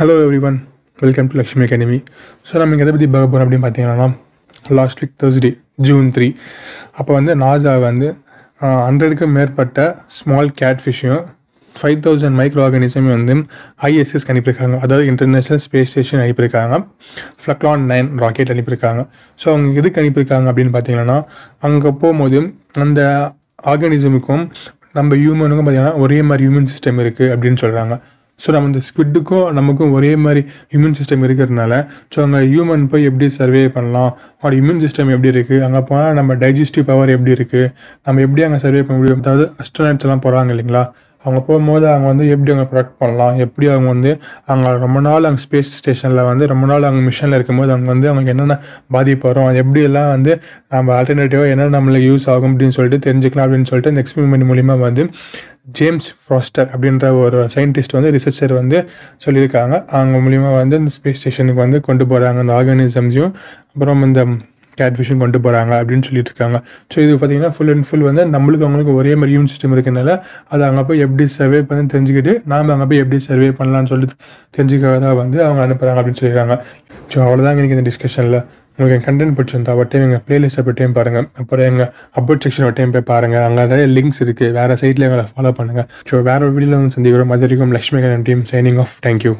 Hello everyone welcome to Lakshmi academy so நம்ம இங்கே எதை பற்றி பார்க்க போகிறோம் அப்படின்னு பார்த்தீங்கன்னா last week Thursday June three அப்போ வந்து நாசா வந்து ஹண்ட்ரடுக்கு மேற்பட்ட ஸ்மால் கேட் ஃபிஷ்ஷையும் ஃபைவ் தௌசண்ட் மைக்ரோ ஆர்கானிசம் வந்து ஐஎஸ்எஸ் அனுப்பியிருக்காங்க. அதாவது இன்டர்நேஷ்னல் ஸ்பேஸ் ஸ்டேஷன் அனுப்பியிருக்காங்க. ஃப்ளக்லான் நைன் ராக்கெட் அனுப்பியிருக்காங்க. ஸோ அவங்க எதுக்கு அனுப்பியிருக்காங்க அப்படின்னு பார்த்தீங்கன்னா அங்கே போகும்போது அந்த ஆர்கானிசமுக்கும் நம்ம ஹியூமனுக்கும் பார்த்தீங்கன்னா ஒரே மாதிரி ஹியூமன் சிஸ்டம் இருக்குது அப்படின்னு சொல்கிறாங்க ஸோ நம்ம இந்த ஸ்குவிட்டுக்கும் நமக்கும் ஒரே மாதிரி இம்யூன் சிஸ்டம் இருக்கிறதுனால ஸோ அங்கே ஹியூமன் போய் எப்படி சர்வே பண்ணலாம்? அவங்களோட இம்யூன் சிஸ்டம் எப்படி இருக்குது அங்கே போனால் நம்ம டைஜஸ்டிவ் பவர் எப்படி இருக்குது நம்ம எப்படி அங்கே சர்வே பண்ண முடியும்? அதாவது அஸ்ட்ரோனட்ஸ் எல்லாம் போகிறாங்க இல்லைங்களா? அவங்க போகும்போது அவங்க வந்து எப்படி அவங்க ப்ரொடக்ட் பண்ணலாம்? எப்படி அவங்க வந்து அவங்க ரொம்ப நாள் அங்கே ஸ்பேஸ் ஸ்டேஷனில் வந்து ரொம்ப நாள் அவங்க மிஷனில் இருக்கும்போது அவங்க வந்து அவங்களுக்கு என்னென்ன பாதிப்பு வரும்? அது எப்படி எல்லாம் வந்து நம்ம ஆல்டர்னேட்டிவாக என்ன நம்மளுக்கு யூஸ் ஆகும் அப்படின்னு சொல்லிட்டு தெரிஞ்சுக்கலாம் அப்படின்னு சொல்லிட்டு இந்த எக்ஸ்பெரிமெண்ட் மூலிமா வந்து ஜேம்ஸ் ஃப்ராஸ்டர் அப்படின்ற ஒரு சயின்டிஸ்ட் வந்து ரிசர்ச்சர் வந்து சொல்லியிருக்காங்க. அவங்க மூலிமா வந்து இந்த ஸ்பேஸ் ஸ்டேஷனுக்கு வந்து கொண்டு போகிறாங்க அந்த ஆர்கானிசம்ஸையும் அப்புறம் இந்த கேட் ஃபிஷும் கொண்டு போகிறாங்க அப்படின்னு சொல்லிட்டு இருக்காங்க ஸோ இது பார்த்தீங்கன்னா ஃபுல் அண்ட் ஃபுல் வந்து நம்மளுக்கு அவங்களுக்கு ஒரே மாதிரி யூன் சிஸ்டம் இருக்கனால அதை அங்கே போய் எப்படி சர்வே பண்ணி தெரிஞ்சுக்கிட்டு நாம் அங்கே போய் எப்படி சர்வே பண்ணலாம்னு சொல்லிட்டு தான் வந்து அவங்க அனுப்புகிறாங்க அப்படின்னு சொல்லிடுறாங்க ஸோ அவ்வளோதாங்க எனக்கு இந்த டிஸ்கஷனில் உங்களுக்கு என் கண்டென்ட் பிடிச்சிருந்தா வட்டையும் எங்கள் பிளேலிஸ்ட்டை பற்றியும் பாருங்கள் அப்புறம் எங்கள் அப்டேட் செக்ஷன் வட்டையும் போய் பாருங்கள் அங்கே நிறைய லிங்க்ஸ் இருக்குது வேறு சைட்டில் எங்களை ஃபாலோ பண்ணுங்கள் ஸோ வேறு ஒரு வீடியோவில் வந்து சந்திக்கிறோம். அது வரைக்கும் Lakshmi team signing off thank you